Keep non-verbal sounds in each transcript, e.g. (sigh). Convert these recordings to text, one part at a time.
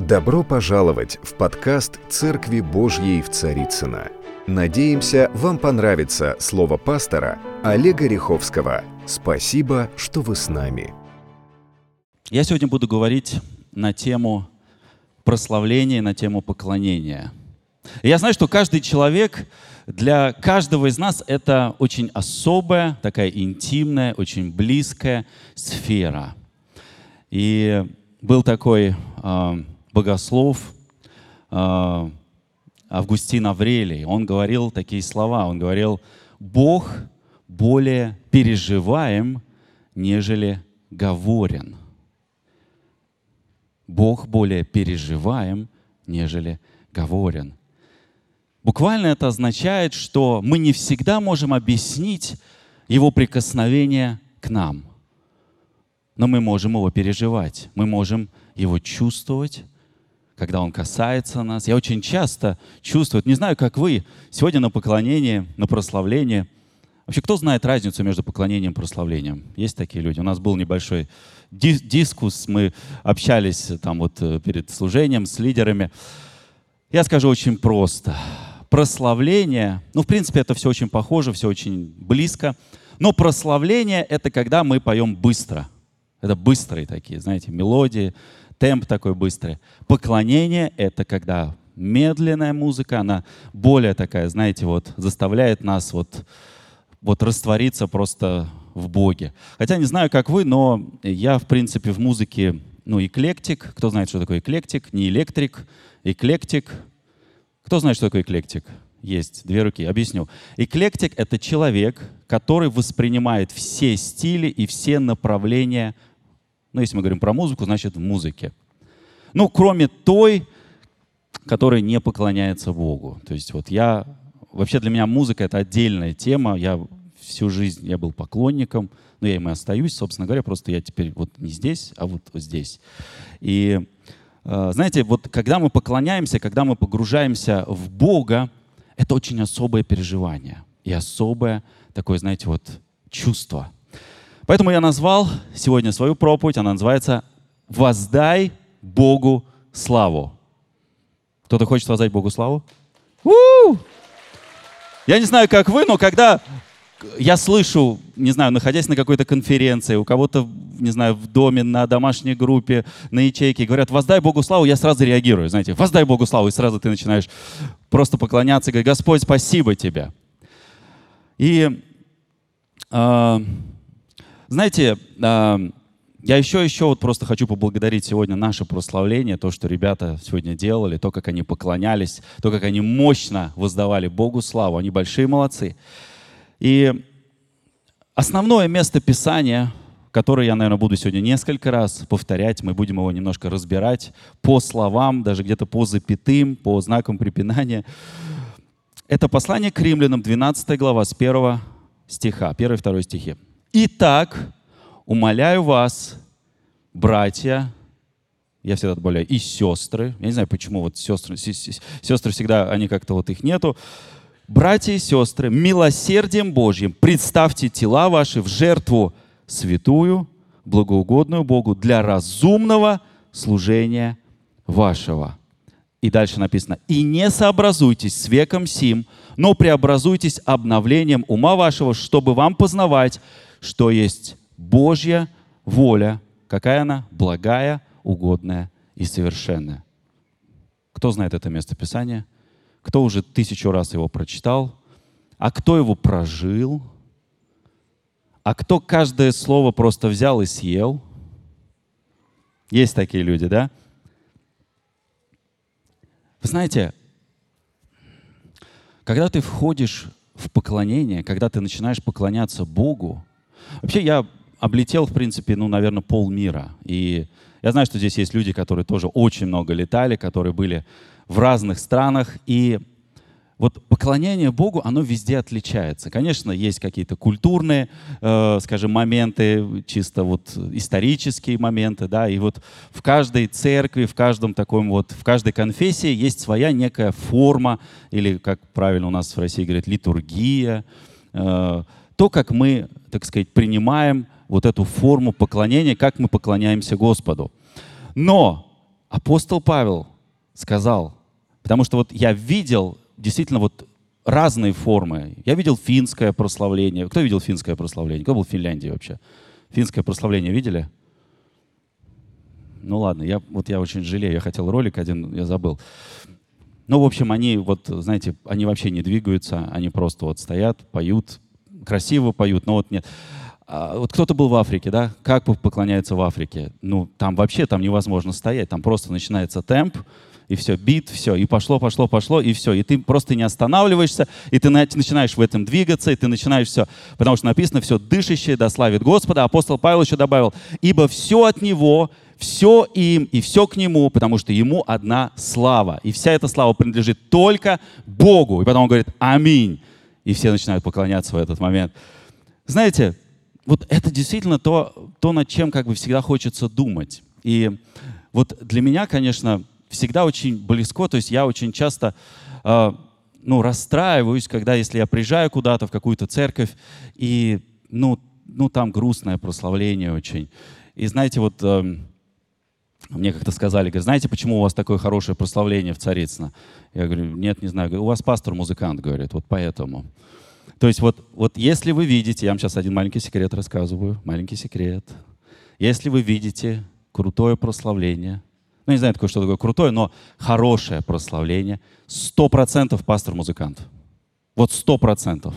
Добро пожаловать в подкаст «Церкви Божьей в Царицыно». Надеемся, вам понравится слово пастора Олега Риховского. Спасибо, что вы с нами. Я сегодня буду говорить на тему прославления, на тему поклонения. Я знаю, что каждый человек, для каждого из нас это очень особая, такая интимная, очень близкая сфера. И был такой э, богослов э, Августин Аврелий, он говорил такие слова, он говорил, Бог более переживаем, нежели говорен. Бог более переживаем, нежели говорен. Буквально это означает, что мы не всегда можем объяснить Его прикосновение к нам, но мы можем его переживать, мы можем его чувствовать, когда Он касается нас. Я очень часто чувствую, не знаю, как вы, сегодня на поклонении, на прославлении. Вообще, кто знает разницу между поклонением и прославлением? Есть такие люди. У нас был небольшой дискус, мы общались там вот э, перед служением с лидерами. Я скажу очень просто. Прославление, ну, в принципе, это все очень похоже, все очень близко. Но прославление — это когда мы поем быстро. Это быстрые такие, знаете, мелодии, темп такой быстрый. Поклонение — это когда медленная музыка, она более такая, знаете, вот заставляет нас вот, вот раствориться просто в Боге. Хотя не знаю, как вы, но я, в принципе, в музыке, ну, эклектик. Кто знает, что такое эклектик? Не электрик, эклектик. Кто знает, что такое эклектик? Есть, две руки. Объясню. Эклектик — это человек, который воспринимает все стили и все направления ну, если мы говорим про музыку, значит в музыке. Ну, кроме той, которая не поклоняется Богу. То есть вот я... Вообще для меня музыка — это отдельная тема. Я всю жизнь я был поклонником, но я им и остаюсь, собственно говоря, просто я теперь вот не здесь, а вот здесь. И э, знаете, вот когда мы поклоняемся, когда мы погружаемся в Бога, это очень особое переживание и особое такое, знаете, вот чувство — Поэтому я назвал сегодня свою проповедь, она называется «Воздай Богу славу». Кто-то хочет воздать Богу славу? У-у-у! Я не знаю, как вы, но когда я слышу, не знаю, находясь на какой-то конференции, у кого-то, не знаю, в доме, на домашней группе, на ячейке, говорят, воздай Богу славу, я сразу реагирую, знаете, воздай Богу славу, и сразу ты начинаешь просто поклоняться и говорить, Господь, спасибо тебе. И э, знаете, я еще, еще вот просто хочу поблагодарить сегодня наше прославление, то, что ребята сегодня делали, то, как они поклонялись, то, как они мощно воздавали Богу славу. Они большие молодцы. И основное место Писания, которое я, наверное, буду сегодня несколько раз повторять, мы будем его немножко разбирать по словам, даже где-то по запятым, по знакам препинания. Это послание к римлянам, 12 глава, с 1 стиха, 1-2 стихи. Итак, умоляю вас, братья, я всегда добавляю, и сестры, я не знаю, почему вот сестры, сестры всегда, они как-то вот их нету, братья и сестры, милосердием Божьим представьте тела ваши в жертву святую, благоугодную Богу для разумного служения вашего. И дальше написано, и не сообразуйтесь с веком сим, но преобразуйтесь обновлением ума вашего, чтобы вам познавать, что есть Божья воля. Какая она? Благая, угодная и совершенная. Кто знает это место Писания? Кто уже тысячу раз его прочитал? А кто его прожил? А кто каждое слово просто взял и съел? Есть такие люди, да? Вы знаете, когда ты входишь в поклонение, когда ты начинаешь поклоняться Богу, Вообще я облетел, в принципе, ну, наверное, полмира. И я знаю, что здесь есть люди, которые тоже очень много летали, которые были в разных странах. И вот поклонение Богу, оно везде отличается. Конечно, есть какие-то культурные, э, скажем, моменты, чисто вот исторические моменты, да, и вот в каждой церкви, в каждом таком вот, в каждой конфессии есть своя некая форма, или, как правильно у нас в России говорят, литургия, э, то, как мы, так сказать, принимаем вот эту форму поклонения, как мы поклоняемся Господу. Но апостол Павел сказал, потому что вот я видел действительно вот разные формы. Я видел финское прославление. Кто видел финское прославление? Кто был в Финляндии вообще? Финское прославление видели? Ну ладно, я, вот я очень жалею, я хотел ролик один, я забыл. Ну, в общем, они вот, знаете, они вообще не двигаются, они просто вот стоят, поют, красиво поют, но вот нет. А, вот кто-то был в Африке, да? Как поклоняются в Африке? Ну, там вообще там невозможно стоять, там просто начинается темп, и все, бит, все, и пошло, пошло, пошло, и все. И ты просто не останавливаешься, и ты начинаешь в этом двигаться, и ты начинаешь все, потому что написано все дышащее, да славит Господа. Апостол Павел еще добавил, ибо все от Него, все им и все к Нему, потому что Ему одна слава. И вся эта слава принадлежит только Богу. И потом он говорит «Аминь». И все начинают поклоняться в этот момент. Знаете, вот это действительно то, то, над чем как бы всегда хочется думать. И вот для меня, конечно, всегда очень близко, то есть я очень часто э, ну, расстраиваюсь, когда, если я приезжаю куда-то, в какую-то церковь, и, ну, ну, там грустное прославление очень. И знаете, вот э, мне как-то сказали, говорят, знаете, почему у вас такое хорошее прославление в Царицыно? Я говорю, нет, не знаю. У вас пастор музыкант, говорит, вот поэтому. То есть вот, вот если вы видите, я вам сейчас один маленький секрет рассказываю, маленький секрет. Если вы видите крутое прославление, ну не знаю, такое, что такое крутое, но хорошее прославление, сто процентов пастор-музыкант. Вот сто процентов,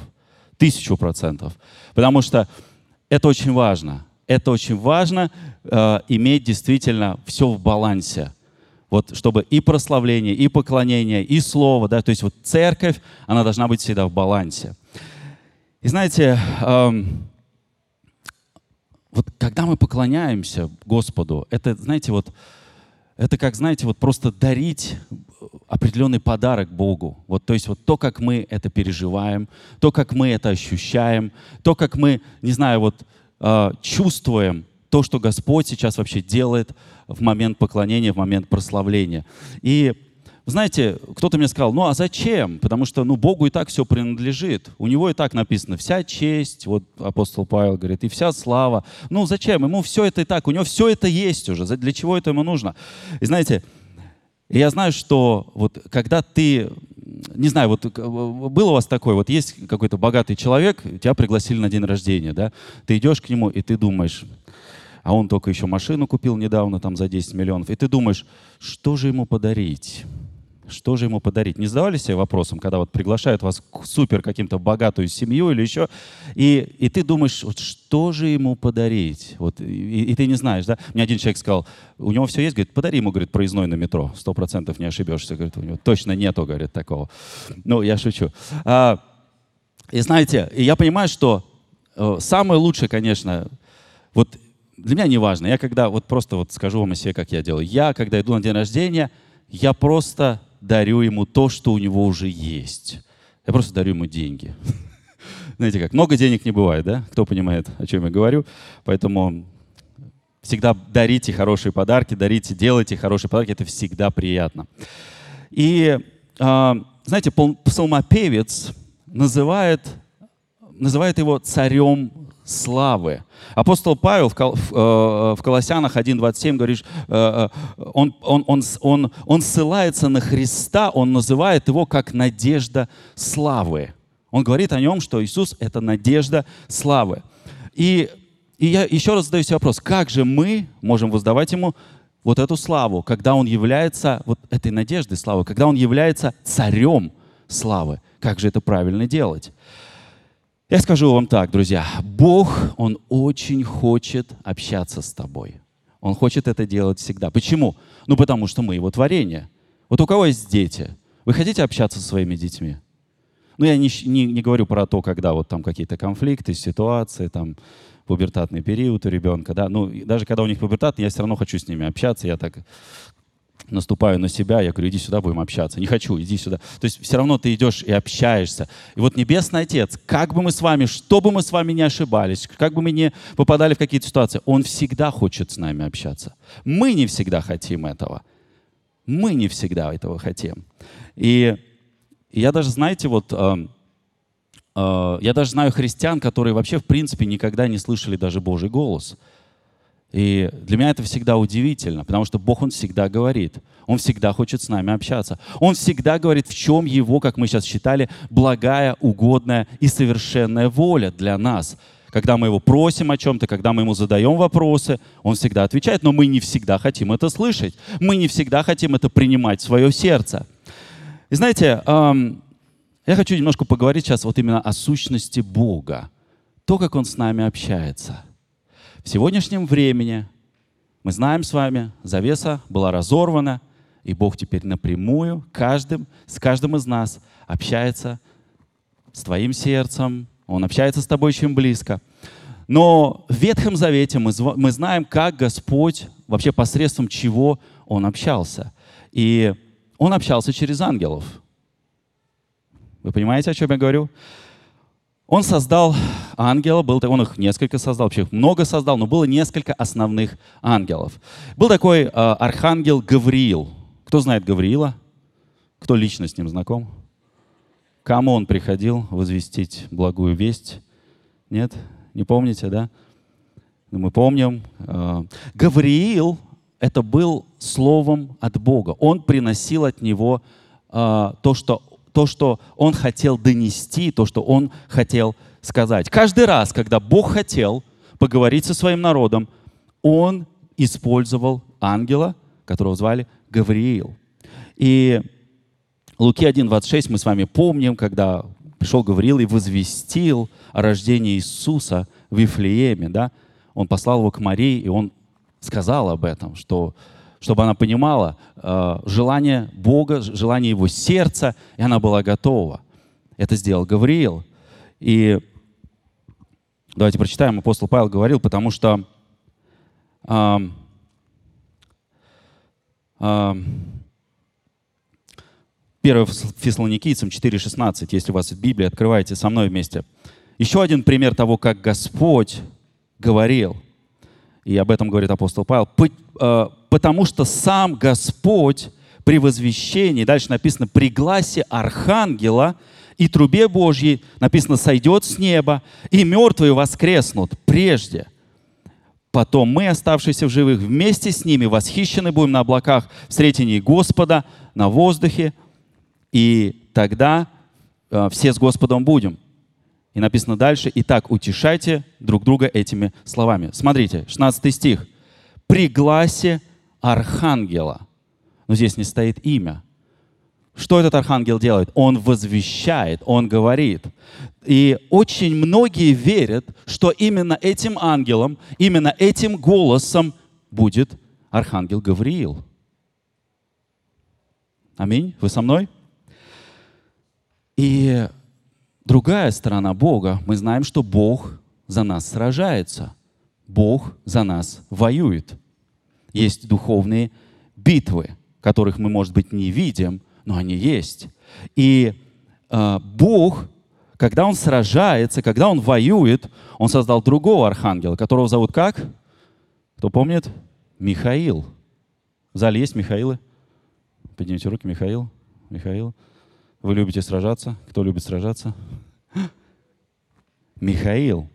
тысячу процентов. Потому что это очень важно. Это очень важно э, иметь действительно все в балансе. Вот чтобы и прославление, и поклонение, и слово, да, то есть вот церковь, она должна быть всегда в балансе. И знаете, эм, вот когда мы поклоняемся Господу, это, знаете, вот это как, знаете, вот просто дарить определенный подарок Богу. Вот, то есть вот то, как мы это переживаем, то, как мы это ощущаем, то, как мы, не знаю, вот э, чувствуем то, что Господь сейчас вообще делает в момент поклонения, в момент прославления. И знаете, кто-то мне сказал, ну а зачем? Потому что ну, Богу и так все принадлежит. У него и так написано вся честь, вот апостол Павел говорит, и вся слава. Ну зачем? Ему все это и так, у него все это есть уже. Для чего это ему нужно? И знаете, я знаю, что вот когда ты, не знаю, вот было у вас такое, вот есть какой-то богатый человек, тебя пригласили на день рождения, да, ты идешь к нему и ты думаешь, а он только еще машину купил недавно там за 10 миллионов, и ты думаешь, что же ему подарить? Что же ему подарить? Не задавали себе вопросом, когда вот приглашают вас к супер каким-то богатую семью или еще, и, и ты думаешь, вот что же ему подарить? Вот, и, и ты не знаешь, да? Мне один человек сказал, у него все есть, говорит, подари ему, говорит, проездной на метро, сто процентов не ошибешься, говорит, у него точно нету, говорит, такого. Ну, я шучу. А, и знаете, и я понимаю, что э, самое лучшее, конечно, вот для меня не важно. Я когда, вот просто вот скажу вам о себе, как я делаю. Я, когда иду на день рождения, я просто дарю ему то, что у него уже есть. Я просто дарю ему деньги. (laughs) Знаете как, много денег не бывает, да? Кто понимает, о чем я говорю? Поэтому всегда дарите хорошие подарки, дарите, делайте хорошие подарки, это всегда приятно. И, а, знаете, псалмопевец называет, называет его царем славы. Апостол Павел в, э, в Колоссянах 1.27 говорит, э, э, он, он, он, он, он ссылается на Христа, он называет его как надежда славы. Он говорит о нем, что Иисус — это надежда славы. И, и я еще раз задаю себе вопрос, как же мы можем воздавать Ему вот эту славу, когда Он является вот этой надеждой славы, когда Он является царем славы? Как же это правильно делать? Я скажу вам так, друзья, Бог, Он очень хочет общаться с тобой. Он хочет это делать всегда. Почему? Ну, потому что мы Его творение. Вот у кого есть дети? Вы хотите общаться со своими детьми? Ну, я не, не, не говорю про то, когда вот там какие-то конфликты, ситуации, там, пубертатный период у ребенка, да, ну, даже когда у них пубертат, я все равно хочу с ними общаться, я так наступаю на себя, я говорю, иди сюда, будем общаться. Не хочу, иди сюда. То есть все равно ты идешь и общаешься. И вот Небесный Отец, как бы мы с вами, что бы мы с вами не ошибались, как бы мы не попадали в какие-то ситуации, Он всегда хочет с нами общаться. Мы не всегда хотим этого. Мы не всегда этого хотим. И, я даже, знаете, вот... Э, э, я даже знаю христиан, которые вообще, в принципе, никогда не слышали даже Божий голос. И для меня это всегда удивительно, потому что Бог, Он всегда говорит. Он всегда хочет с нами общаться. Он всегда говорит, в чем Его, как мы сейчас считали, благая, угодная и совершенная воля для нас. Когда мы Его просим о чем-то, когда мы Ему задаем вопросы, Он всегда отвечает, но мы не всегда хотим это слышать. Мы не всегда хотим это принимать в свое сердце. И знаете, я хочу немножко поговорить сейчас вот именно о сущности Бога. То, как Он с нами общается – в сегодняшнем времени мы знаем с вами, завеса была разорвана, и Бог теперь напрямую каждым, с каждым из нас общается с твоим сердцем, Он общается с тобой очень близко. Но в Ветхом Завете мы, мы знаем, как Господь, вообще посредством чего Он общался. И Он общался через ангелов. Вы понимаете, о чем я говорю? Он создал ангела, был, он их несколько создал, вообще много создал, но было несколько основных ангелов. Был такой э, архангел Гавриил. Кто знает Гавриила? Кто лично с ним знаком? Кому он приходил возвестить благую весть? Нет? Не помните, да? Ну, мы помним. Э, Гавриил — это был словом от Бога. Он приносил от него э, то, что то, что он хотел донести, то, что он хотел сказать. Каждый раз, когда Бог хотел поговорить со своим народом, он использовал ангела, которого звали Гавриил. И Луки 1.26 мы с вами помним, когда пришел Гавриил и возвестил о рождении Иисуса в Вифлееме. Да? Он послал его к Марии, и он сказал об этом, что чтобы она понимала э, желание Бога, желание Его сердца, и она была готова. Это сделал Гавриил. И давайте прочитаем, апостол Павел говорил, потому что э, э, 1 Фессалоникийцам 4,16, если у вас в Библии, открывайте со мной вместе. Еще один пример того, как Господь говорил – и об этом говорит апостол Павел, э, потому что сам Господь при возвещении, дальше написано, при гласе архангела и трубе Божьей, написано, сойдет с неба, и мертвые воскреснут прежде. Потом мы, оставшиеся в живых, вместе с ними восхищены будем на облаках в встретении Господа, на воздухе, и тогда э, все с Господом будем. И написано дальше, «Итак, утешайте друг друга этими словами». Смотрите, 16 стих. «При гласе архангела». Но здесь не стоит имя. Что этот архангел делает? Он возвещает, он говорит. И очень многие верят, что именно этим ангелом, именно этим голосом будет архангел Гавриил. Аминь. Вы со мной? И другая сторона Бога. Мы знаем, что Бог за нас сражается. Бог за нас воюет. Есть духовные битвы, которых мы, может быть, не видим, но они есть. И э, Бог, когда Он сражается, когда Он воюет, Он создал другого архангела, которого зовут как? Кто помнит? Михаил. В зале есть Михаилы? Поднимите руки, Михаил. Михаил. Вы любите сражаться? Кто любит сражаться? Михаил.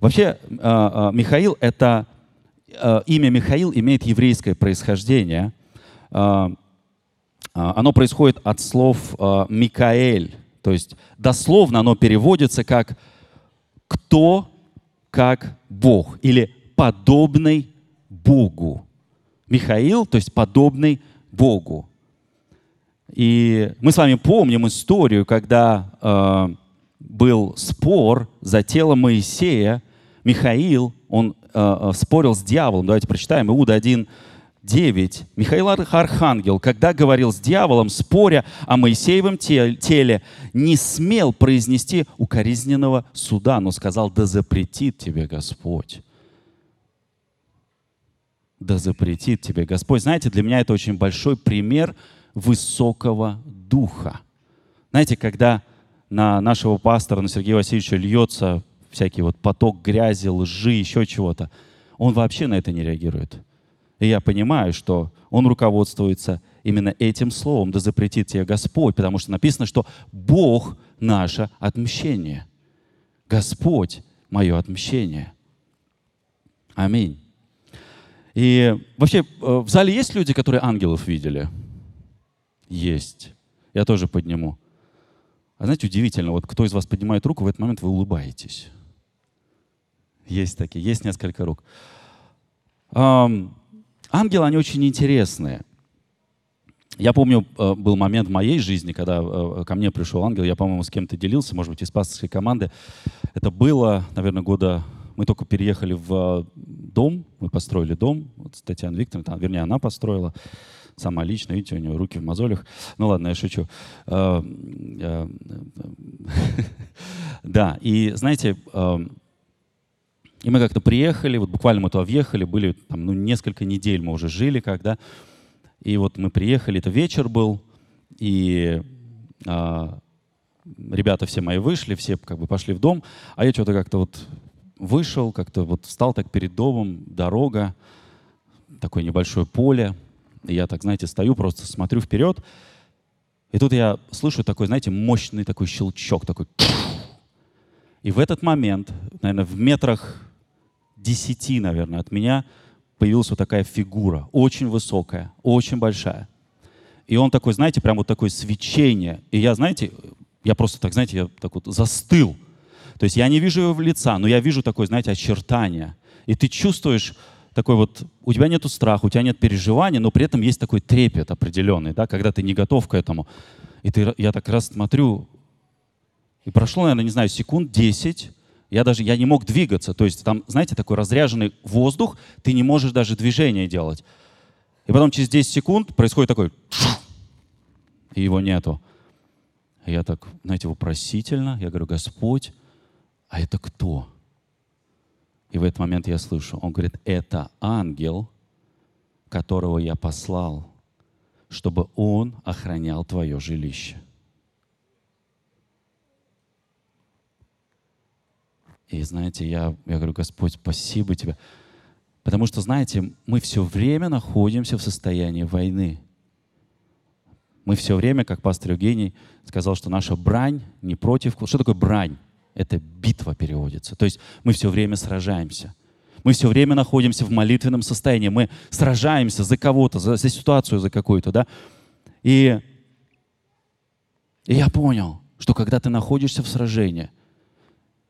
Вообще, а, а, Михаил — это... А, имя Михаил имеет еврейское происхождение. Оно происходит от слов Микаэль. То есть дословно оно переводится как «кто как Бог» или «подобный Богу». Михаил, то есть подобный Богу. И мы с вами помним историю, когда э, был спор за тело Моисея. Михаил, он э, э спорил с дьяволом. Давайте прочитаем Иуда 1, 9. Михаил Архангел, когда говорил с дьяволом, споря о Моисеевом теле, не смел произнести укоризненного суда, но сказал, да запретит тебе Господь. Да запретит тебе Господь. Знаете, для меня это очень большой пример – высокого духа. Знаете, когда на нашего пастора, на Сергея Васильевича льется всякий вот поток грязи, лжи, еще чего-то, он вообще на это не реагирует. И я понимаю, что он руководствуется именно этим словом, да запретит тебе Господь, потому что написано, что Бог — наше отмщение. Господь — мое отмщение. Аминь. И вообще, э, в зале есть люди, которые ангелов видели? Есть. Я тоже подниму. А знаете, удивительно, вот кто из вас поднимает руку, в этот момент вы улыбаетесь. Есть такие, есть несколько рук. Ангелы, они очень интересные. Я помню, э, был момент в моей жизни, когда э, ко мне пришел ангел, я, по-моему, с кем-то делился, может быть, из пасторской команды. Это было, наверное, года... Мы только переехали в дом, мы построили дом, вот с Татьяной Викторовной, вернее, она построила сама лично, видите, у нее руки в мозолях. Ну ладно, я шучу. Э, (laughs) да, и знаете, и мы как-то приехали, вот буквально мы туда въехали, были там, ну, несколько недель мы уже жили, когда и вот мы приехали, это вечер был, и а, ребята все мои вышли, все как бы пошли в дом, а я что-то как-то вот вышел, как-то вот встал так перед домом, дорога, такое небольшое поле, я так, знаете, стою, просто смотрю вперед, и тут я слышу такой, знаете, мощный такой щелчок, такой... (sniffs) И в этот момент, наверное, в метрах десяти, наверное, от меня появилась вот такая фигура, очень высокая, очень большая. И он такой, знаете, прям вот такое свечение. И я, знаете, я просто так, знаете, я так вот застыл. То есть я не вижу его лица, но я вижу такое, знаете, очертание. И ты чувствуешь такой вот, у тебя нет страха, у тебя нет переживания, но при этом есть такой трепет определенный, да, когда ты не готов к этому. И ты, я так раз смотрю, и прошло, наверное, не знаю, секунд 10, я даже я не мог двигаться. То есть там, знаете, такой разряженный воздух, ты не можешь даже движение делать. И потом через 10 секунд происходит такой, и его нету. Я так, знаете, вопросительно, я говорю, Господь, а это кто? И в этот момент я слышу, он говорит, это ангел, которого я послал, чтобы он охранял твое жилище. И знаете, я, я говорю, Господь, спасибо тебе. Потому что, знаете, мы все время находимся в состоянии войны. Мы все время, как пастор Евгений сказал, что наша брань не против... Что такое брань? Это битва переводится. То есть мы все время сражаемся. Мы все время находимся в молитвенном состоянии. Мы сражаемся за кого-то, за, за ситуацию за какую-то, да. И, и я понял, что когда ты находишься в сражении,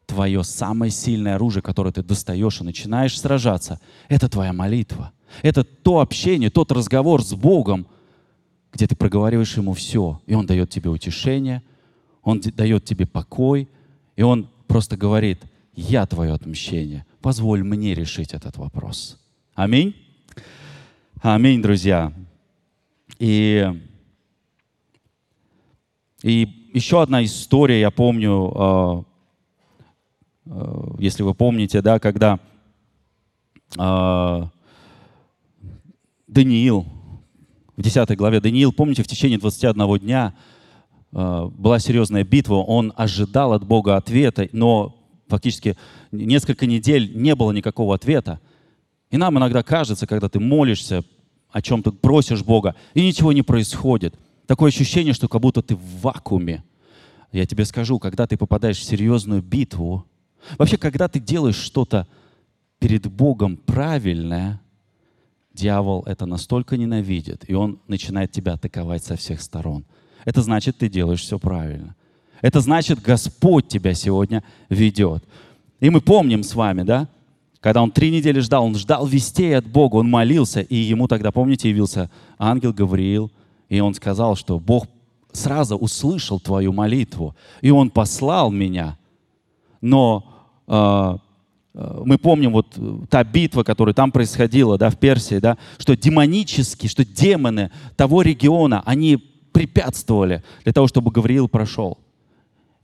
твое самое сильное оружие, которое ты достаешь и начинаешь сражаться, это твоя молитва. Это то общение, тот разговор с Богом, где ты проговариваешь Ему все, и Он дает тебе утешение, Он дает тебе покой, и Он просто говорит, я твое отмщение, позволь мне решить этот вопрос. Аминь. Аминь, друзья. И, и еще одна история, я помню, а, Э, если вы помните, да, когда э, Даниил, в 10 главе Даниил, помните, в течение 21 дня была серьезная битва, он ожидал от Бога ответа, но фактически несколько недель не было никакого ответа. И нам иногда кажется, когда ты молишься, о чем-то просишь Бога, и ничего не происходит. Такое ощущение, что как будто ты в вакууме. Я тебе скажу, когда ты попадаешь в серьезную битву, Вообще, когда ты делаешь что-то перед Богом правильное, дьявол это настолько ненавидит, и он начинает тебя атаковать со всех сторон. Это значит, ты делаешь все правильно. Это значит, Господь тебя сегодня ведет. И мы помним с вами, да, когда он три недели ждал, он ждал вестей от Бога, он молился, и ему тогда, помните, явился ангел Гавриил, и он сказал, что Бог сразу услышал твою молитву, и он послал меня – но э, э, мы помним вот та битва, которая там происходила, да, в Персии, да, что демонические, что демоны того региона, они препятствовали для того, чтобы Гавриил прошел.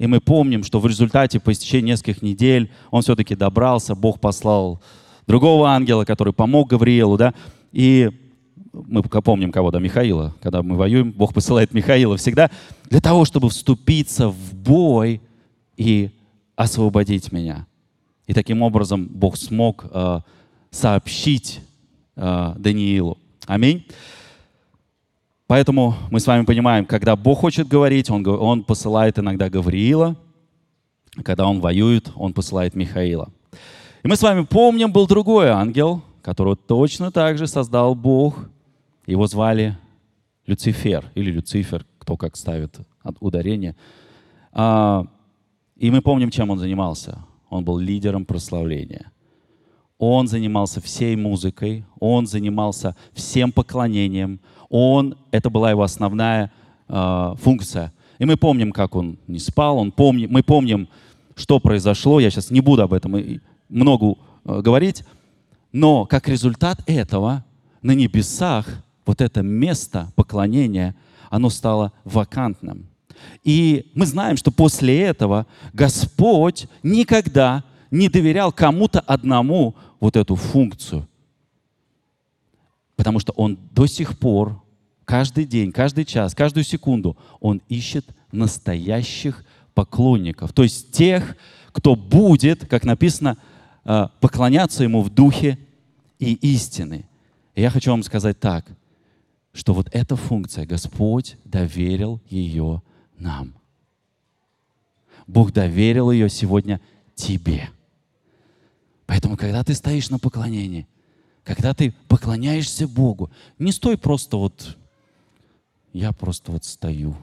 И мы помним, что в результате, по истечении нескольких недель, он все-таки добрался, Бог послал другого ангела, который помог Гавриилу, да, и мы помним кого, да, Михаила. Когда мы воюем, Бог посылает Михаила всегда для того, чтобы вступиться в бой и освободить меня. И таким образом Бог смог э, сообщить э, Даниилу. Аминь. Поэтому мы с вами понимаем, когда Бог хочет говорить, Он, он посылает иногда Гавриила, когда Он воюет, Он посылает Михаила. И мы с вами помним, был другой ангел, которого точно так же создал Бог. Его звали Люцифер или Люцифер, кто как ставит ударение. А, и мы помним, чем он занимался. Он был лидером прославления. Он занимался всей музыкой, он занимался всем поклонением. Он, это была его основная э, функция. И мы помним, как он не спал, он помни, мы помним, что произошло. Я сейчас не буду об этом много э, говорить. Но как результат этого на небесах вот это место поклонения, оно стало вакантным. И мы знаем, что после этого Господь никогда не доверял кому-то одному вот эту функцию. Потому что Он до сих пор, каждый день, каждый час, каждую секунду, Он ищет настоящих поклонников. То есть тех, кто будет, как написано, э, поклоняться Ему в духе и истины. И я хочу вам сказать так, что вот эта функция, Господь доверил ее нам. Бог доверил ее сегодня тебе. Поэтому, когда ты стоишь на поклонении, когда ты поклоняешься Богу, не стой просто вот, я просто вот стою.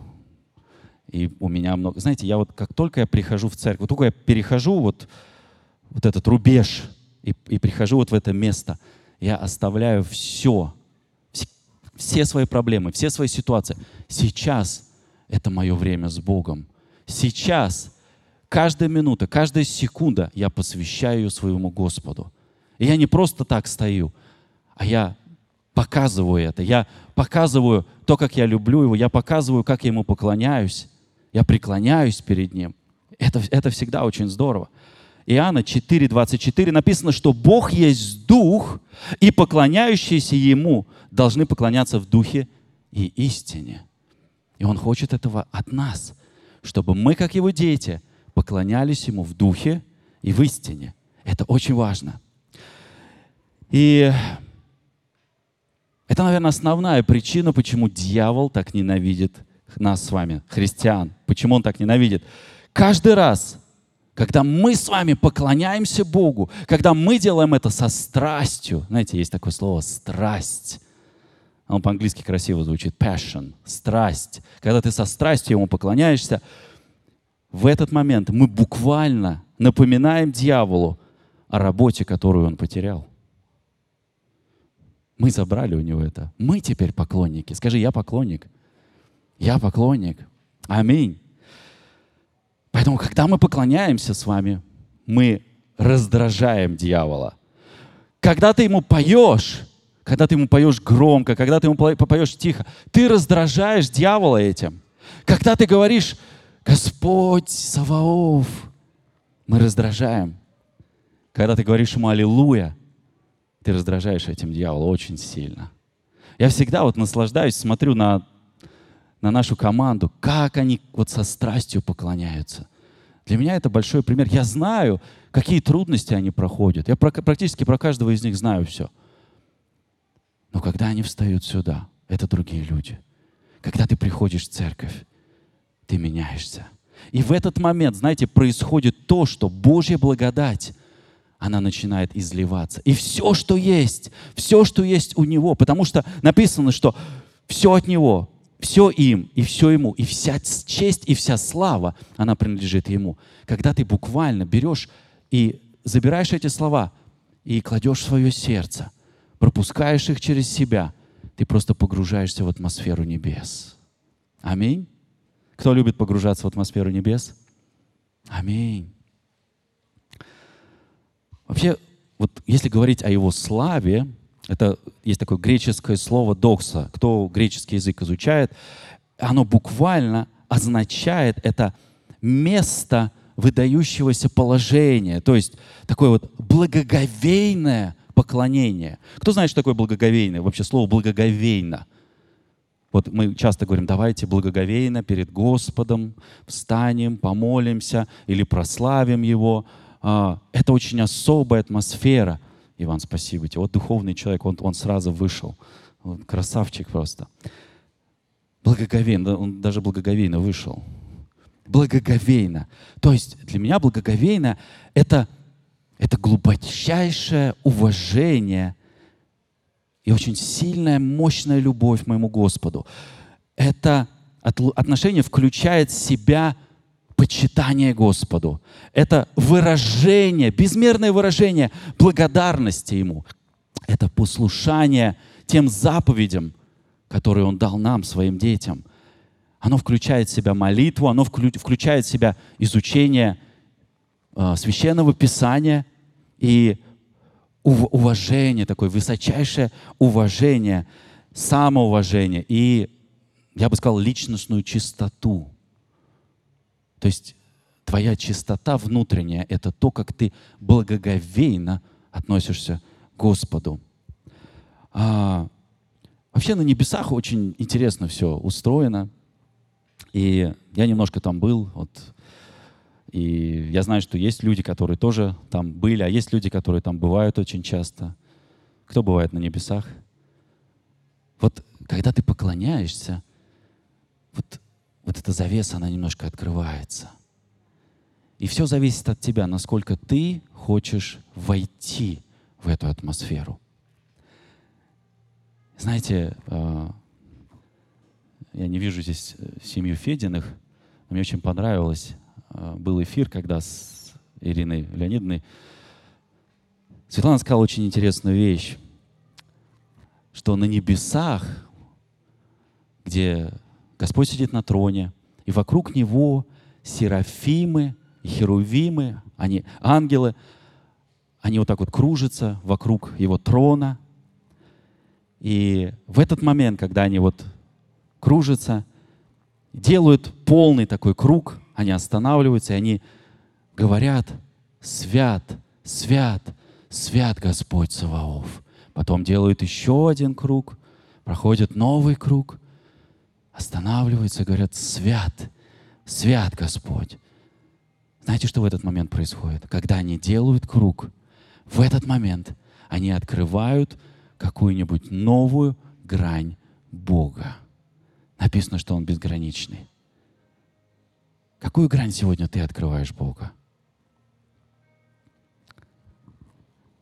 И у меня много... Знаете, я вот как только я прихожу в церковь, вот только я перехожу вот, вот этот рубеж и, и прихожу вот в это место, я оставляю все, все, свои проблемы, все свои ситуации. Сейчас это мое время с Богом. Сейчас Каждая минута, каждая секунда я посвящаю своему Господу. И я не просто так стою, а я показываю это. Я показываю то, как я люблю его, я показываю, как я ему поклоняюсь. Я преклоняюсь перед ним. Это, это всегда очень здорово. Иоанна 4:24 написано, что Бог есть Дух, и поклоняющиеся Ему должны поклоняться в Духе и истине. И Он хочет этого от нас, чтобы мы, как Его дети, поклонялись Ему в духе и в истине. Это очень важно. И это, наверное, основная причина, почему дьявол так ненавидит нас с вами, христиан. Почему он так ненавидит? Каждый раз, когда мы с вами поклоняемся Богу, когда мы делаем это со страстью, знаете, есть такое слово «страсть», оно по-английски красиво звучит, passion, страсть. Когда ты со страстью ему поклоняешься, в этот момент мы буквально напоминаем дьяволу о работе, которую он потерял. Мы забрали у него это. Мы теперь поклонники. Скажи, я поклонник. Я поклонник. Аминь. Поэтому, когда мы поклоняемся с вами, мы раздражаем дьявола. Когда ты ему поешь, когда ты ему поешь громко, когда ты ему поешь тихо, ты раздражаешь дьявола этим. Когда ты говоришь, Господь Саваоф. Мы раздражаем. Когда ты говоришь ему «Аллилуйя», ты раздражаешь этим дьявола очень сильно. Я всегда вот наслаждаюсь, смотрю на, на нашу команду, как они вот со страстью поклоняются. Для меня это большой пример. Я знаю, какие трудности они проходят. Я про, практически про каждого из них знаю все. Но когда они встают сюда, это другие люди. Когда ты приходишь в церковь, ты меняешься. И в этот момент, знаете, происходит то, что Божья благодать, она начинает изливаться. И все, что есть, все, что есть у Него, потому что написано, что все от Него, все им, и все Ему, и вся честь, и вся слава, она принадлежит Ему. Когда ты буквально берешь и забираешь эти слова и кладешь в свое сердце, пропускаешь их через себя, ты просто погружаешься в атмосферу небес. Аминь. Кто любит погружаться в атмосферу небес? Аминь. Вообще, вот если говорить о его славе, это есть такое греческое слово «докса». Кто греческий язык изучает, оно буквально означает это место выдающегося положения, то есть такое вот благоговейное поклонение. Кто знает, что такое благоговейное? Вообще слово «благоговейно». Вот мы часто говорим, давайте благоговейно перед Господом встанем, помолимся или прославим Его. А, это очень особая атмосфера. Иван, спасибо тебе. Вот духовный человек, он, он сразу вышел. Он красавчик просто. Благоговейно, он даже благоговейно вышел. Благоговейно. То есть для меня благоговейно это, это глубочайшее уважение и очень сильная, мощная любовь к моему Господу. Это отношение включает в себя почитание Господу. Это выражение, безмерное выражение благодарности Ему. Это послушание тем заповедям, которые Он дал нам, своим детям. Оно включает в себя молитву, оно включает в себя изучение э, священного писания и уважение, такое высочайшее уважение, самоуважение и, я бы сказал, личностную чистоту. То есть твоя чистота внутренняя — это то, как ты благоговейно относишься к Господу. А, вообще на небесах очень интересно все устроено. И я немножко там был, вот и я знаю, что есть люди, которые тоже там были, а есть люди, которые там бывают очень часто. Кто бывает на небесах? Вот когда ты поклоняешься, вот, вот эта завеса, она немножко открывается. И все зависит от тебя, насколько ты хочешь войти в эту атмосферу. Знаете, а, я не вижу здесь э, семью Фединых, но мне очень понравилось Э, был эфир, когда с Ириной Леонидовной Светлана сказала очень интересную вещь, что на небесах, где Господь сидит на троне, и вокруг Него серафимы, херувимы, они ангелы, они вот так вот кружатся вокруг Его трона. И в этот момент, когда они вот кружатся, делают полный такой круг они останавливаются, и они говорят, свят, свят, свят Господь Саваоф. Потом делают еще один круг, проходят новый круг, останавливаются и говорят, свят, свят Господь. Знаете, что в этот момент происходит? Когда они делают круг, в этот момент они открывают какую-нибудь новую грань Бога. Написано, что Он безграничный. Какую грань сегодня ты открываешь Бога?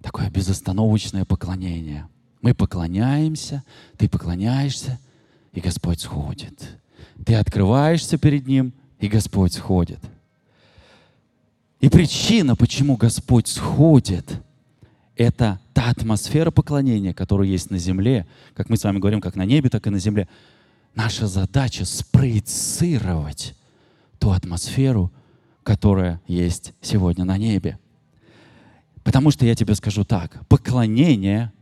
Такое безостановочное поклонение. Мы поклоняемся, ты поклоняешься, и Господь сходит. Ты открываешься перед Ним, и Господь сходит. И причина, почему Господь сходит, это та атмосфера поклонения, которая есть на земле, как мы с вами говорим, как на небе, так и на земле. Наша задача спроецировать ту атмосферу, которая есть сегодня на небе. Потому что я тебе скажу так, поклонение,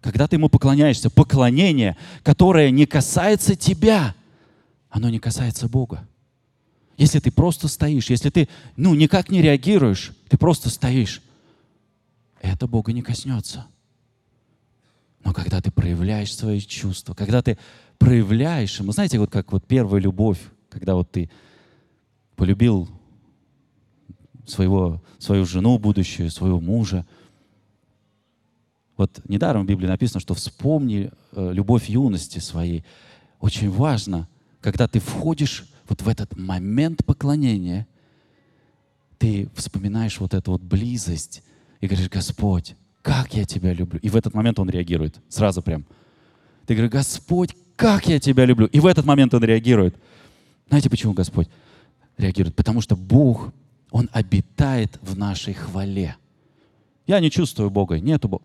когда ты ему поклоняешься, поклонение, которое не касается тебя, оно не касается Бога. Если ты просто стоишь, если ты ну, никак не реагируешь, ты просто стоишь, это Бога не коснется. Но когда ты проявляешь свои чувства, когда ты проявляешь ему, знаете, вот как вот первая любовь, когда вот ты полюбил своего, свою жену будущую, своего мужа. Вот недаром в Библии написано, что вспомни э, любовь юности своей. Очень важно, когда ты входишь вот в этот момент поклонения, ты вспоминаешь вот эту вот близость и говоришь, Господь, как я тебя люблю. И в этот момент он реагирует, сразу прям. Ты говоришь, Господь, как я тебя люблю. И в этот момент он реагирует. Знаете почему, Господь? реагирует? Потому что Бог, Он обитает в нашей хвале. Я не чувствую Бога, нету Бога.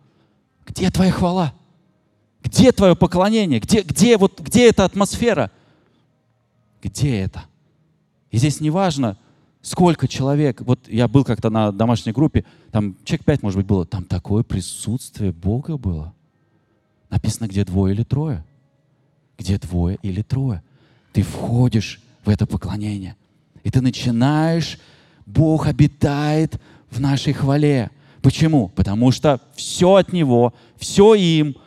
Где твоя хвала? Где твое поклонение? Где, где, вот, где эта атмосфера? Где это? И здесь не важно, сколько человек. Вот я был как-то на домашней группе, там человек пять, может быть, было. Там такое присутствие Бога было. Написано, где двое или трое. Где двое или трое. Ты входишь в это поклонение. И ты начинаешь, Бог обитает в нашей хвале. Почему? Потому что все от Него, все им,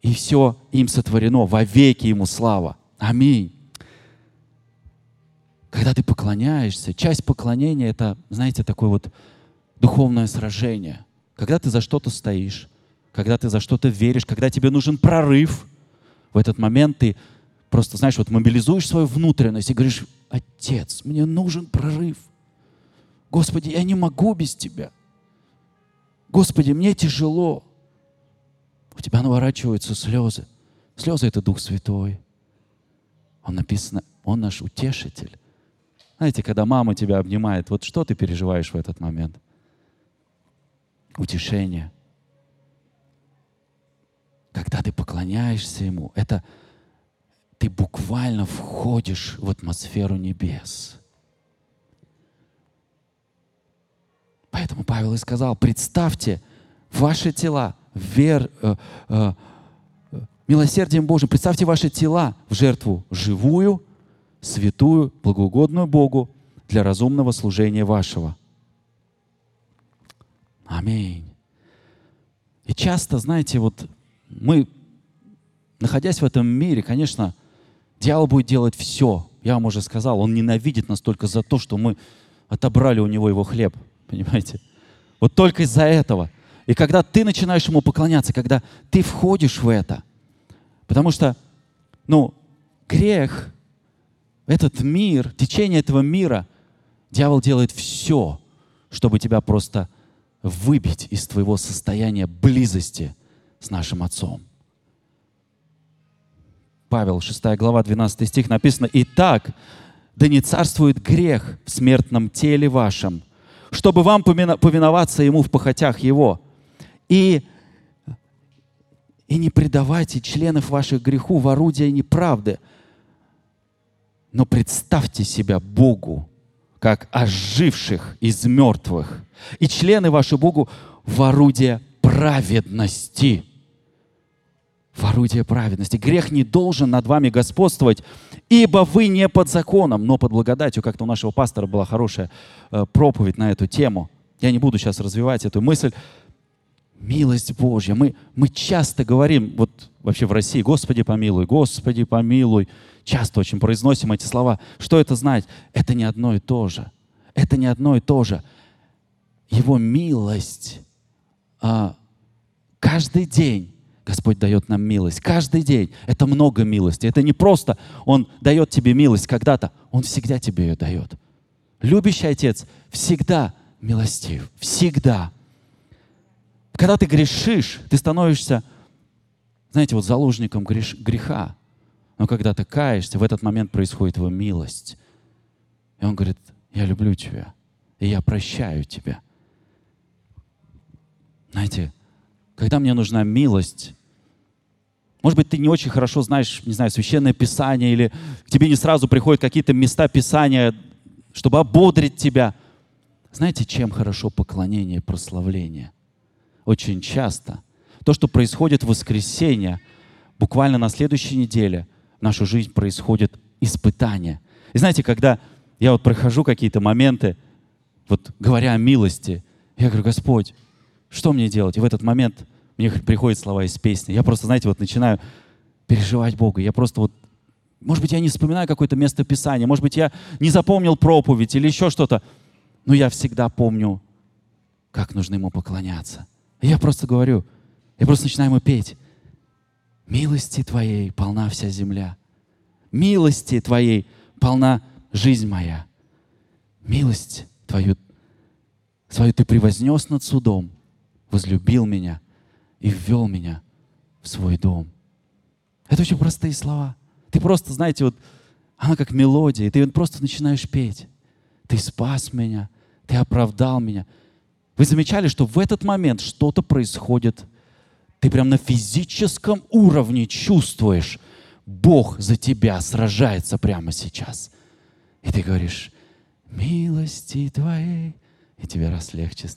и все им сотворено, во веки Ему слава. Аминь. Когда ты поклоняешься, часть поклонения — это, знаете, такое вот духовное сражение. Когда ты за что-то стоишь, когда ты за что-то веришь, когда тебе нужен прорыв, в этот момент ты просто, знаешь, вот мобилизуешь свою внутренность и говоришь, Отец, мне нужен прорыв. Господи, я не могу без Тебя. Господи, мне тяжело. у тебя наворачиваются слезы. Слезы — это Дух Святой. Он написано, Он наш утешитель. Знаете, когда мама тебя обнимает, вот что ты переживаешь в этот момент? Утешение. Когда ты поклоняешься Ему, это ты буквально входишь в атмосферу небес. Поэтому Павел и сказал, представьте ваши тела вер, э, э, милосердием Божьим, представьте ваши тела в жертву живую, святую, благоугодную Богу для разумного служения вашего. Аминь. И часто, знаете, вот мы, находясь в этом мире, конечно, дьявол будет делать все. Я вам уже сказал, он ненавидит нас только за то, что мы отобрали у него его хлеб. Понимаете? Вот только из-за этого. И когда ты начинаешь ему поклоняться, когда ты входишь в это, потому что, ну, грех, этот мир, течение этого мира, дьявол делает все, чтобы тебя просто выбить из твоего состояния близости с нашим Отцом. Павел, 6 глава, 12 стих написано, «Итак, да не царствует грех в смертном теле вашем, чтобы вам повиноваться Ему в похотях Его. И, и не предавайте членов ваших греху в орудие неправды, но представьте себя Богу, как оживших из мертвых, и члены ваши Богу в орудие праведности. В орудие праведности. Грех не должен над вами господствовать, ибо вы не под законом, но под благодатью. Как-то у нашего пастора была хорошая э, проповедь на эту тему. Я не буду сейчас развивать эту мысль. Милость Божья. Мы, мы часто говорим, вот вообще в России, Господи помилуй, Господи помилуй. Часто очень произносим эти слова. Что это знать? Это не одно и то же. Это не одно и то же. Его милость а, каждый день Господь дает нам милость. Каждый день. Это много милости. Это не просто Он дает тебе милость когда-то. Он всегда тебе ее дает. Любящий Отец всегда милостив. Всегда. Когда ты грешишь, ты становишься, знаете, вот заложником греш, греха. Но когда ты каешься, в этот момент происходит его милость. И он говорит, я люблю тебя, и я прощаю тебя. Знаете, когда мне нужна милость, может быть, ты не очень хорошо знаешь, не знаю, священное писание, или к тебе не сразу приходят какие-то места писания, чтобы ободрить тебя. Знаете, чем хорошо поклонение и прославление? Очень часто то, что происходит в воскресенье, буквально на следующей неделе в нашу жизнь происходит испытание. И знаете, когда я вот прохожу какие-то моменты, вот говоря о милости, я говорю, Господь, что мне делать? И в этот момент мне приходят слова из песни. Я просто, знаете, вот начинаю переживать Бога. Я просто вот, может быть, я не вспоминаю какое-то место Писания, может быть, я не запомнил проповедь или еще что-то, но я всегда помню, как нужно Ему поклоняться. И я просто говорю, я просто начинаю Ему петь. Милости Твоей полна вся земля. Милости Твоей полна жизнь моя. Милость Твою, свою Ты превознес над судом, возлюбил меня — и ввел меня в свой дом. Это очень простые слова. Ты просто, знаете, вот она как мелодия, и ты просто начинаешь петь. Ты спас меня, ты оправдал меня. Вы замечали, что в этот момент что-то происходит. Ты прям на физическом уровне чувствуешь, Бог за тебя сражается прямо сейчас. И ты говоришь, милости твоей, и тебе раз легче,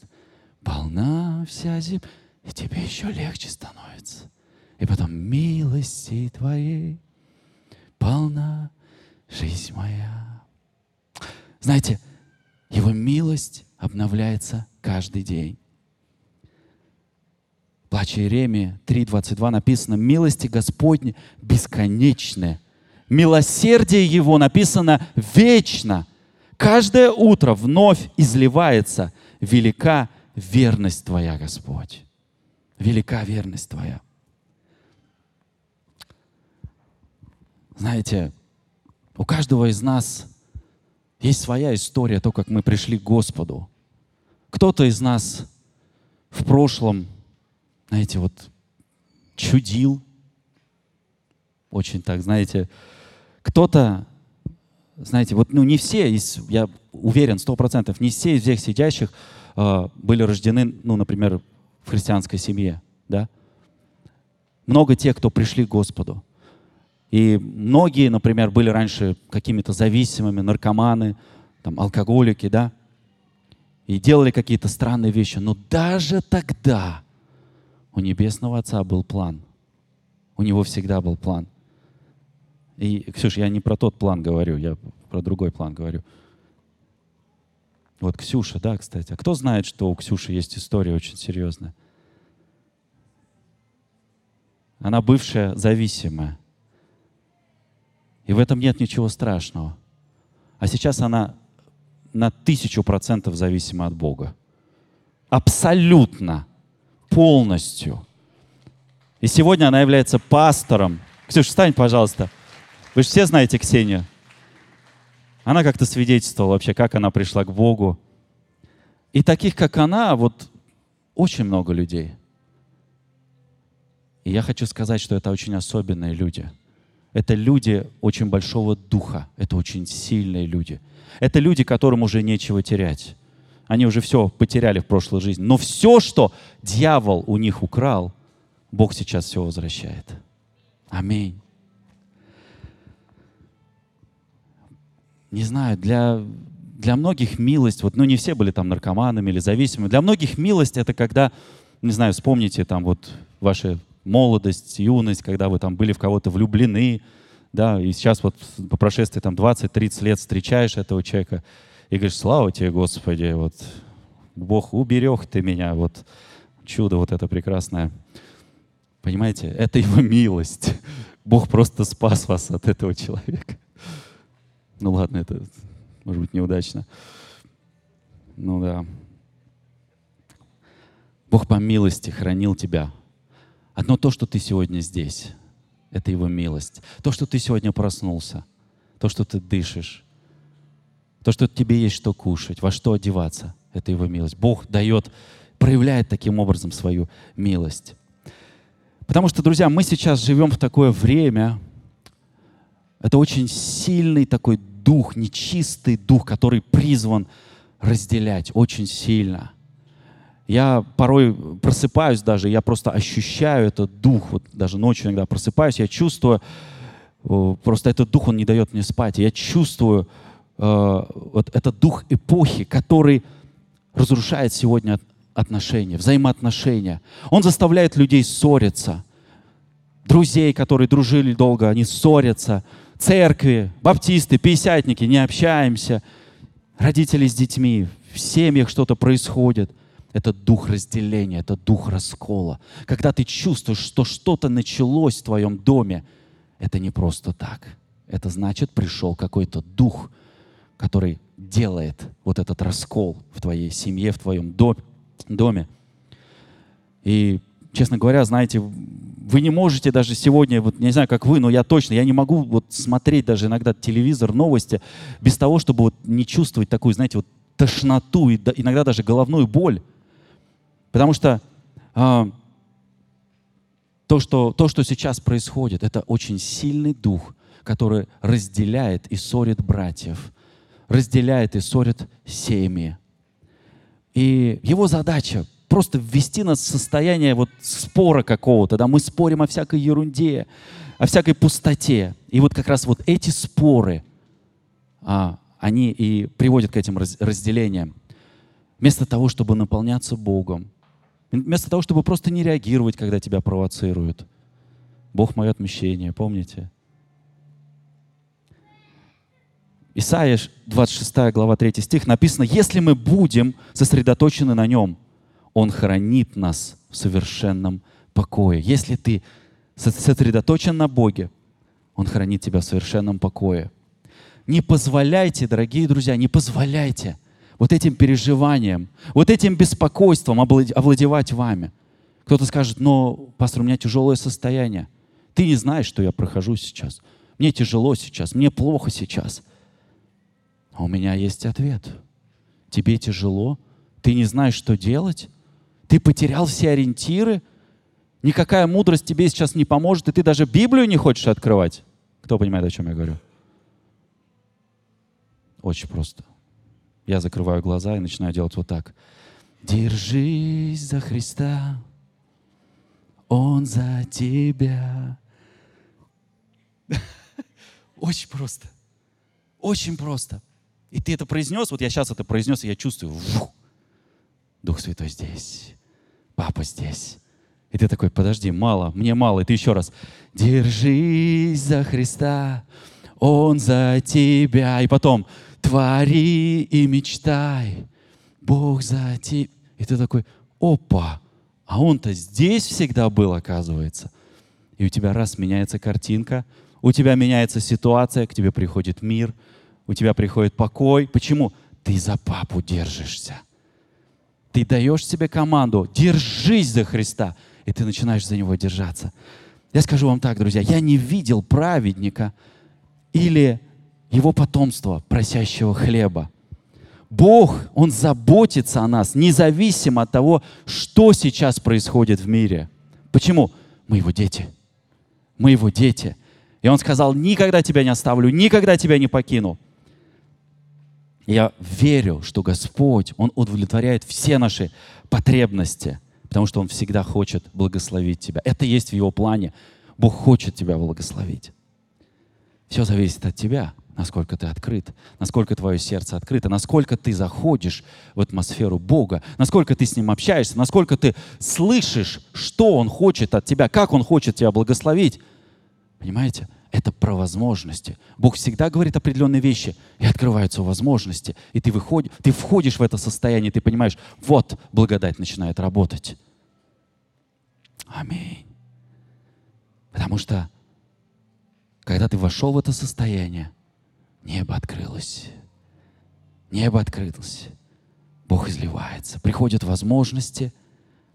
полна вся земля и тебе еще легче становится. И потом милости Твоей полна жизнь моя. Знаете, Его милость обновляется каждый день. В плаче Иеремии 3.22 написано, «Милости Господни бесконечны, милосердие Его написано вечно, каждое утро вновь изливается, велика верность Твоя, Господь» велика верность Твоя. Знаете, у каждого из нас есть своя история, то, как мы пришли к Господу. Кто-то из нас в прошлом, знаете, вот чудил. Очень так, знаете, кто-то, знаете, вот ну, не все, из, я уверен, сто процентов, не все из всех сидящих э, были рождены, ну, например, в христианской семье, да. Много тех, кто пришли к Господу. И многие, например, были раньше какими-то зависимыми, наркоманы, там, алкоголики, да, и делали какие-то странные вещи. Но даже тогда у Небесного Отца был план. У Него всегда был план. И, Ксюша, я не про тот план говорю, я про другой план говорю. Вот Ксюша, да, кстати. А кто знает, что у Ксюши есть история очень серьезная? Она бывшая зависимая. И в этом нет ничего страшного. А сейчас она на тысячу процентов зависима от Бога. Абсолютно, полностью. И сегодня она является пастором. Ксюша, встань, пожалуйста. Вы же все знаете Ксению. Она как-то свидетельствовала вообще, как она пришла к Богу. И таких, как она, вот очень много людей. И я хочу сказать, что это очень особенные люди. Это люди очень большого духа. Это очень сильные люди. Это люди, которым уже нечего терять. Они уже все потеряли в прошлой жизни. Но все, что дьявол у них украл, Бог сейчас все возвращает. Аминь. Не знаю, для, для многих милость, вот, ну не все были там наркоманами или зависимыми, для многих милость это когда, не знаю, вспомните там вот ваша молодость, юность, когда вы там были в кого-то влюблены, да, и сейчас вот по прошествии там 20-30 лет встречаешь этого человека и говоришь, слава тебе, Господи, вот Бог уберег ты меня, вот чудо вот это прекрасное. Понимаете, это его милость. Бог просто спас вас от этого человека. Ну ладно, это может быть неудачно. Ну да. Бог по милости хранил тебя. Одно то, что ты сегодня здесь. Это Его милость. То, что ты сегодня проснулся, то, что ты дышишь, то, что тебе есть что кушать, во что одеваться, это Его милость. Бог дает, проявляет таким образом свою милость. Потому что, друзья, мы сейчас живем в такое время, это очень сильный такой дух, нечистый дух, который призван разделять очень сильно – я порой просыпаюсь даже, я просто ощущаю этот дух, вот даже ночью иногда просыпаюсь, я чувствую, просто этот дух, он не дает мне спать. Я чувствую э, вот этот дух эпохи, который разрушает сегодня отношения, взаимоотношения. Он заставляет людей ссориться. Друзей, которые дружили долго, они ссорятся. Церкви, баптисты, пятидесятники, не общаемся. Родители с детьми, в семьях что-то происходит – это дух разделения, это дух раскола. Когда ты чувствуешь, что что-то началось в твоем доме, это не просто так. Это значит, пришел какой-то дух, который делает вот этот раскол в твоей семье, в твоем доме. И, честно говоря, знаете, вы не можете даже сегодня, вот не знаю, как вы, но я точно, я не могу вот смотреть даже иногда телевизор, новости, без того, чтобы вот не чувствовать такую, знаете, вот тошноту и иногда даже головную боль. Потому что э, то, что, то, что сейчас происходит, это очень сильный дух, который разделяет и ссорит братьев, разделяет и ссорит семьи. И его задача просто ввести нас в состояние вот спора какого-то, да, мы спорим о всякой ерунде, о всякой пустоте. И вот как раз вот эти споры, а, они и приводят к этим разделениям. Вместо того, чтобы наполняться Богом, Вместо того, чтобы просто не реагировать, когда тебя провоцируют. Бог мое отмещение, помните? Исайя 26 глава 3 стих написано, если мы будем сосредоточены на нем, он хранит нас в совершенном покое. Если ты сосредоточен на Боге, он хранит тебя в совершенном покое. Не позволяйте, дорогие друзья, не позволяйте – вот этим переживанием, вот этим беспокойством овладевать вами. Кто-то скажет, но, пастор, у меня тяжелое состояние. Ты не знаешь, что я прохожу сейчас. Мне тяжело сейчас, мне плохо сейчас. А у меня есть ответ. Тебе тяжело? Ты не знаешь, что делать? Ты потерял все ориентиры? Никакая мудрость тебе сейчас не поможет, и ты даже Библию не хочешь открывать. Кто понимает, о чем я говорю? Очень просто. Я закрываю глаза и начинаю делать вот так. Держись за Христа, Он за тебя. (laughs) Очень просто. Очень просто. И ты это произнес, вот я сейчас это произнес, и я чувствую, Дух Святой здесь, Папа здесь. И ты такой, подожди, мало, мне мало. И ты еще раз, держись за Христа, Он за тебя. И потом, твори и мечтай, Бог за тебя. И ты такой, опа, а Он-то здесь всегда был, оказывается. И у тебя раз меняется картинка, у тебя меняется ситуация, к тебе приходит мир, у тебя приходит покой. Почему? Ты за папу держишься. Ты даешь себе команду, держись за Христа, и ты начинаешь за Него держаться. Я скажу вам так, друзья, я не видел праведника или его потомства, просящего хлеба. Бог, Он заботится о нас, независимо от того, что сейчас происходит в мире. Почему? Мы Его дети. Мы Его дети. И Он сказал, никогда тебя не оставлю, никогда тебя не покину. Я верю, что Господь, Он удовлетворяет все наши потребности, потому что Он всегда хочет благословить тебя. Это есть в Его плане. Бог хочет тебя благословить. Все зависит от тебя, насколько ты открыт, насколько твое сердце открыто, насколько ты заходишь в атмосферу Бога, насколько ты с Ним общаешься, насколько ты слышишь, что Он хочет от тебя, как Он хочет тебя благословить. Понимаете? Это про возможности. Бог всегда говорит определенные вещи, и открываются возможности. И ты, выходишь, ты входишь в это состояние, ты понимаешь, вот благодать начинает работать. Аминь. Потому что, когда ты вошел в это состояние, небо открылось. Небо открылось. Бог изливается. Приходят возможности,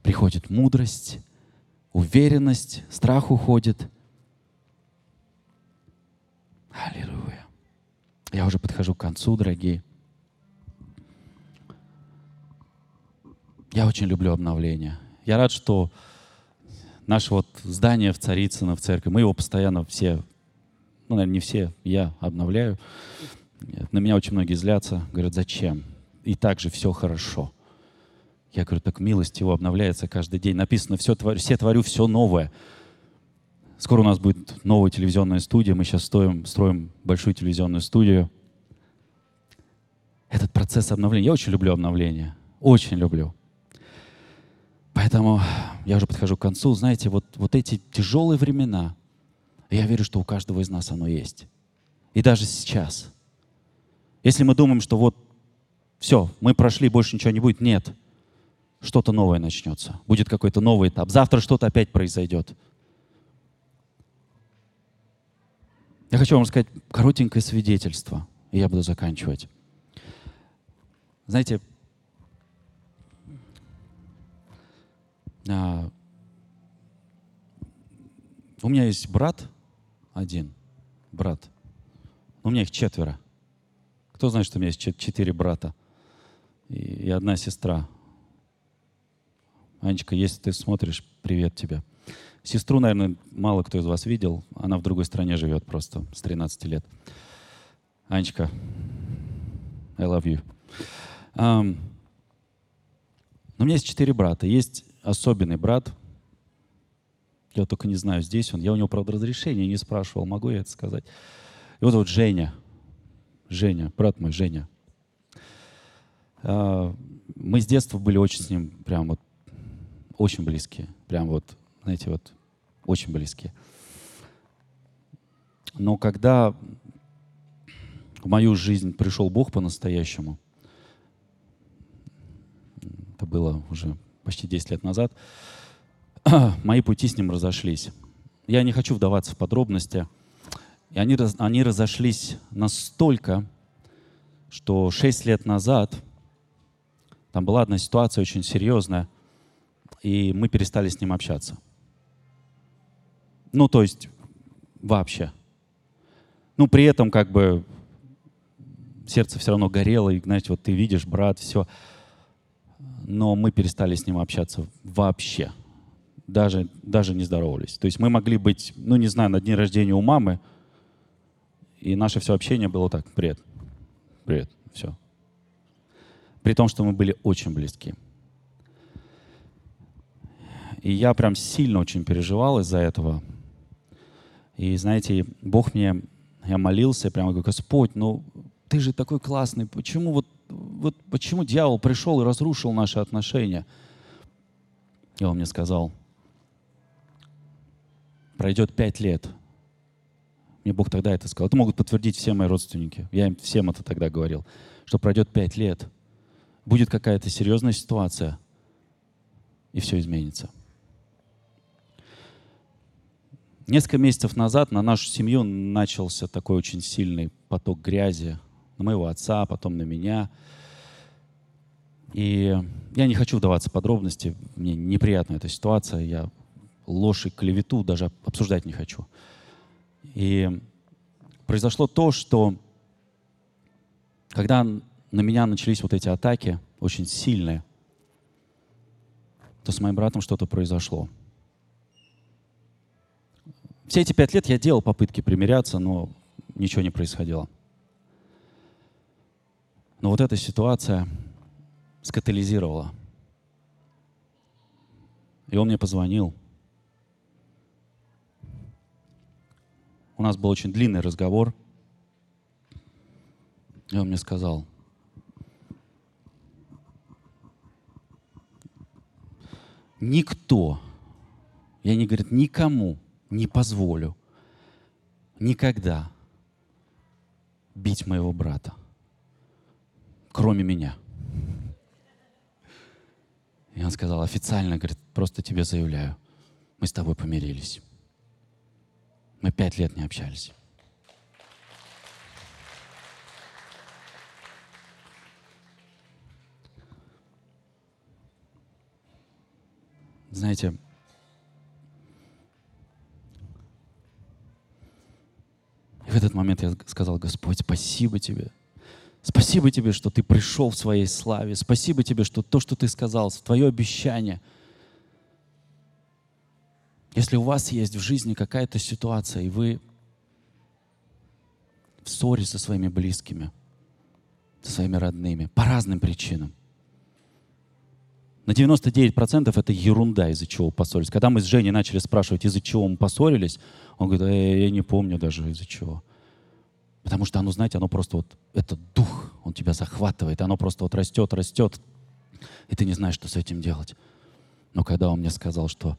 приходит мудрость, уверенность, страх уходит – Аллилуйя. Я уже подхожу к концу, дорогие. Я очень люблю обновление. Я рад, что наше вот здание в Царицыно, в церкви, мы его постоянно все, ну, наверное, не все, я обновляю. На меня очень многие злятся, говорят, зачем? И так же все хорошо. Я говорю, так милость его обновляется каждый день. Написано, все, творю, все творю все новое. Скоро у нас будет новая телевизионная студия. Мы сейчас стоим, строим большую телевизионную студию. Этот процесс обновления. Я очень люблю обновление. Очень люблю. Поэтому я уже подхожу к концу. Знаете, вот, вот эти тяжелые времена, я верю, что у каждого из нас оно есть. И даже сейчас. Если мы думаем, что вот все, мы прошли, больше ничего не будет, нет. Что-то новое начнется. Будет какой-то новый этап. Завтра что-то опять произойдет. Я хочу вам сказать коротенькое свидетельство, и я буду заканчивать. Знаете, а, у меня есть брат один, брат. У меня их четверо. Кто знает, что у меня есть четыре брата и одна сестра? Анечка, если ты смотришь, привет тебе. Сестру, наверное, мало кто из вас видел. Она в другой стране живет просто с 13 лет. Анечка, I love you. Um, у меня есть четыре брата. Есть особенный брат. Я только не знаю, здесь он. Я у него, правда, разрешения не спрашивал, могу я это сказать. Его зовут Женя. Женя, брат мой, Женя. Uh, мы с детства были очень с ним прям вот очень близкие. Прям вот, знаете, вот очень близкие. Но когда в мою жизнь пришел Бог по-настоящему, это было уже почти 10 лет назад, (clears throat) мои пути с ним разошлись. Я не хочу вдаваться в подробности. И они, они разошлись настолько, что 6 лет назад там была одна ситуация очень серьезная, и мы перестали с ним общаться. Ну, то есть вообще. Ну, при этом как бы сердце все равно горело, и, знаете, вот ты видишь, брат, все. Но мы перестали с ним общаться вообще. даже, даже не здоровались. То есть мы могли быть, ну не знаю, на дне рождения у мамы, и наше все общение было так, привет, привет, все. При том, что мы были очень близки. И я прям сильно очень переживал из-за этого. И знаете, Бог мне, я молился, прямо говорю, Господь, ну ты же такой классный, почему вот, вот почему дьявол пришел и разрушил наши отношения? И он мне сказал, пройдет пять лет. Мне Бог тогда это сказал. Это могут подтвердить все мои родственники. Я им всем это тогда говорил. Что пройдет пять лет, будет какая-то серьезная ситуация, и все изменится. Несколько месяцев назад на нашу семью начался такой очень сильный поток грязи. На моего отца, потом на меня. И я не хочу вдаваться в подробности. Мне неприятна эта ситуация. Я ложь и клевету даже обсуждать не хочу. И произошло то, что когда на меня начались вот эти атаки, очень сильные, то с моим братом что-то произошло. Все эти пять лет я делал попытки примиряться, но ничего не происходило. Но вот эта ситуация скатализировала. И он мне позвонил. У нас был очень длинный разговор. И он мне сказал, никто, я не говорит, никому не позволю никогда бить моего брата, кроме меня. И он сказал, официально, говорит, просто тебе заявляю, мы с тобой помирились. Мы пять лет не общались. Знаете, в этот момент я сказал, Господь, спасибо Тебе. Спасибо Тебе, что Ты пришел в своей славе. Спасибо Тебе, что то, что Ты сказал, Твое обещание. Если у вас есть в жизни какая-то ситуация, и вы в ссоре со своими близкими, со своими родными, по разным причинам, на 99% это ерунда, из-за чего поссорились. Когда мы с Женей начали спрашивать, из-за чего мы поссорились, он говорит, э, я не помню даже из-за чего. Потому что оно, знаете, оно просто вот, это дух, он тебя захватывает, оно просто вот растет, растет, и ты не знаешь, что с этим делать. Но когда он мне сказал, что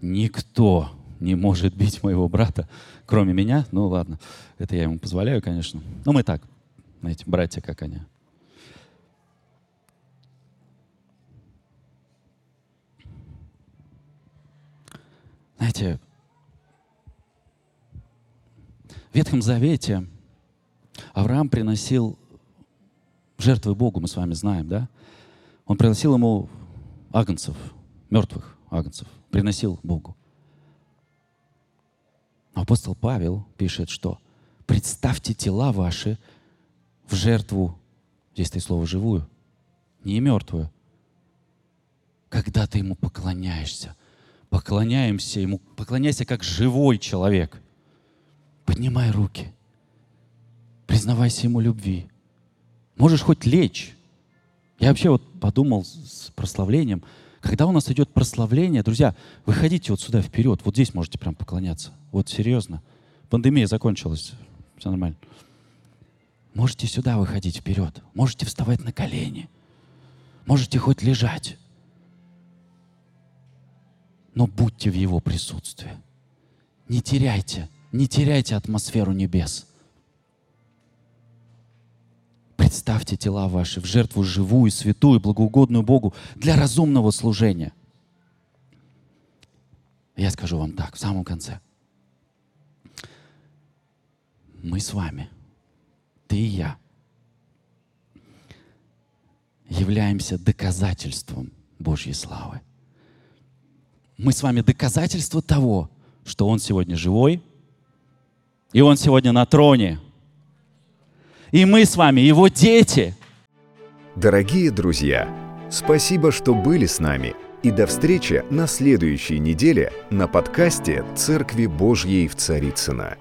никто не может бить моего брата, кроме меня, ну ладно, это я ему позволяю, конечно. Но мы так, знаете, братья как они. Знаете, в Ветхом Завете Авраам приносил жертвы Богу, мы с вами знаем, да? Он приносил ему агнцев, мертвых агнцев, приносил Богу. Но апостол Павел пишет, что представьте тела ваши в жертву, здесь ты слово живую, не мертвую, когда ты ему поклоняешься – поклоняемся Ему, поклоняйся как живой человек. Поднимай руки. Признавайся Ему любви. Можешь хоть лечь. Я вообще вот подумал с прославлением. Когда у нас идет прославление, друзья, выходите вот сюда вперед. Вот здесь можете прям поклоняться. Вот серьезно. Пандемия закончилась. Все нормально. Можете сюда выходить вперед. Можете вставать на колени. Можете хоть лежать но будьте в Его присутствии. Не теряйте, не теряйте атмосферу небес. Представьте тела ваши в жертву живую, святую, благоугодную Богу для разумного служения. Я скажу вам так, в самом конце. Мы с вами, ты и я, являемся доказательством Божьей славы мы с вами доказательство того, что Он сегодня живой, и Он сегодня на троне. И мы с вами Его дети. Дорогие друзья, спасибо, что были с нами. И до встречи на следующей неделе на подкасте «Церкви Божьей в Царицыно».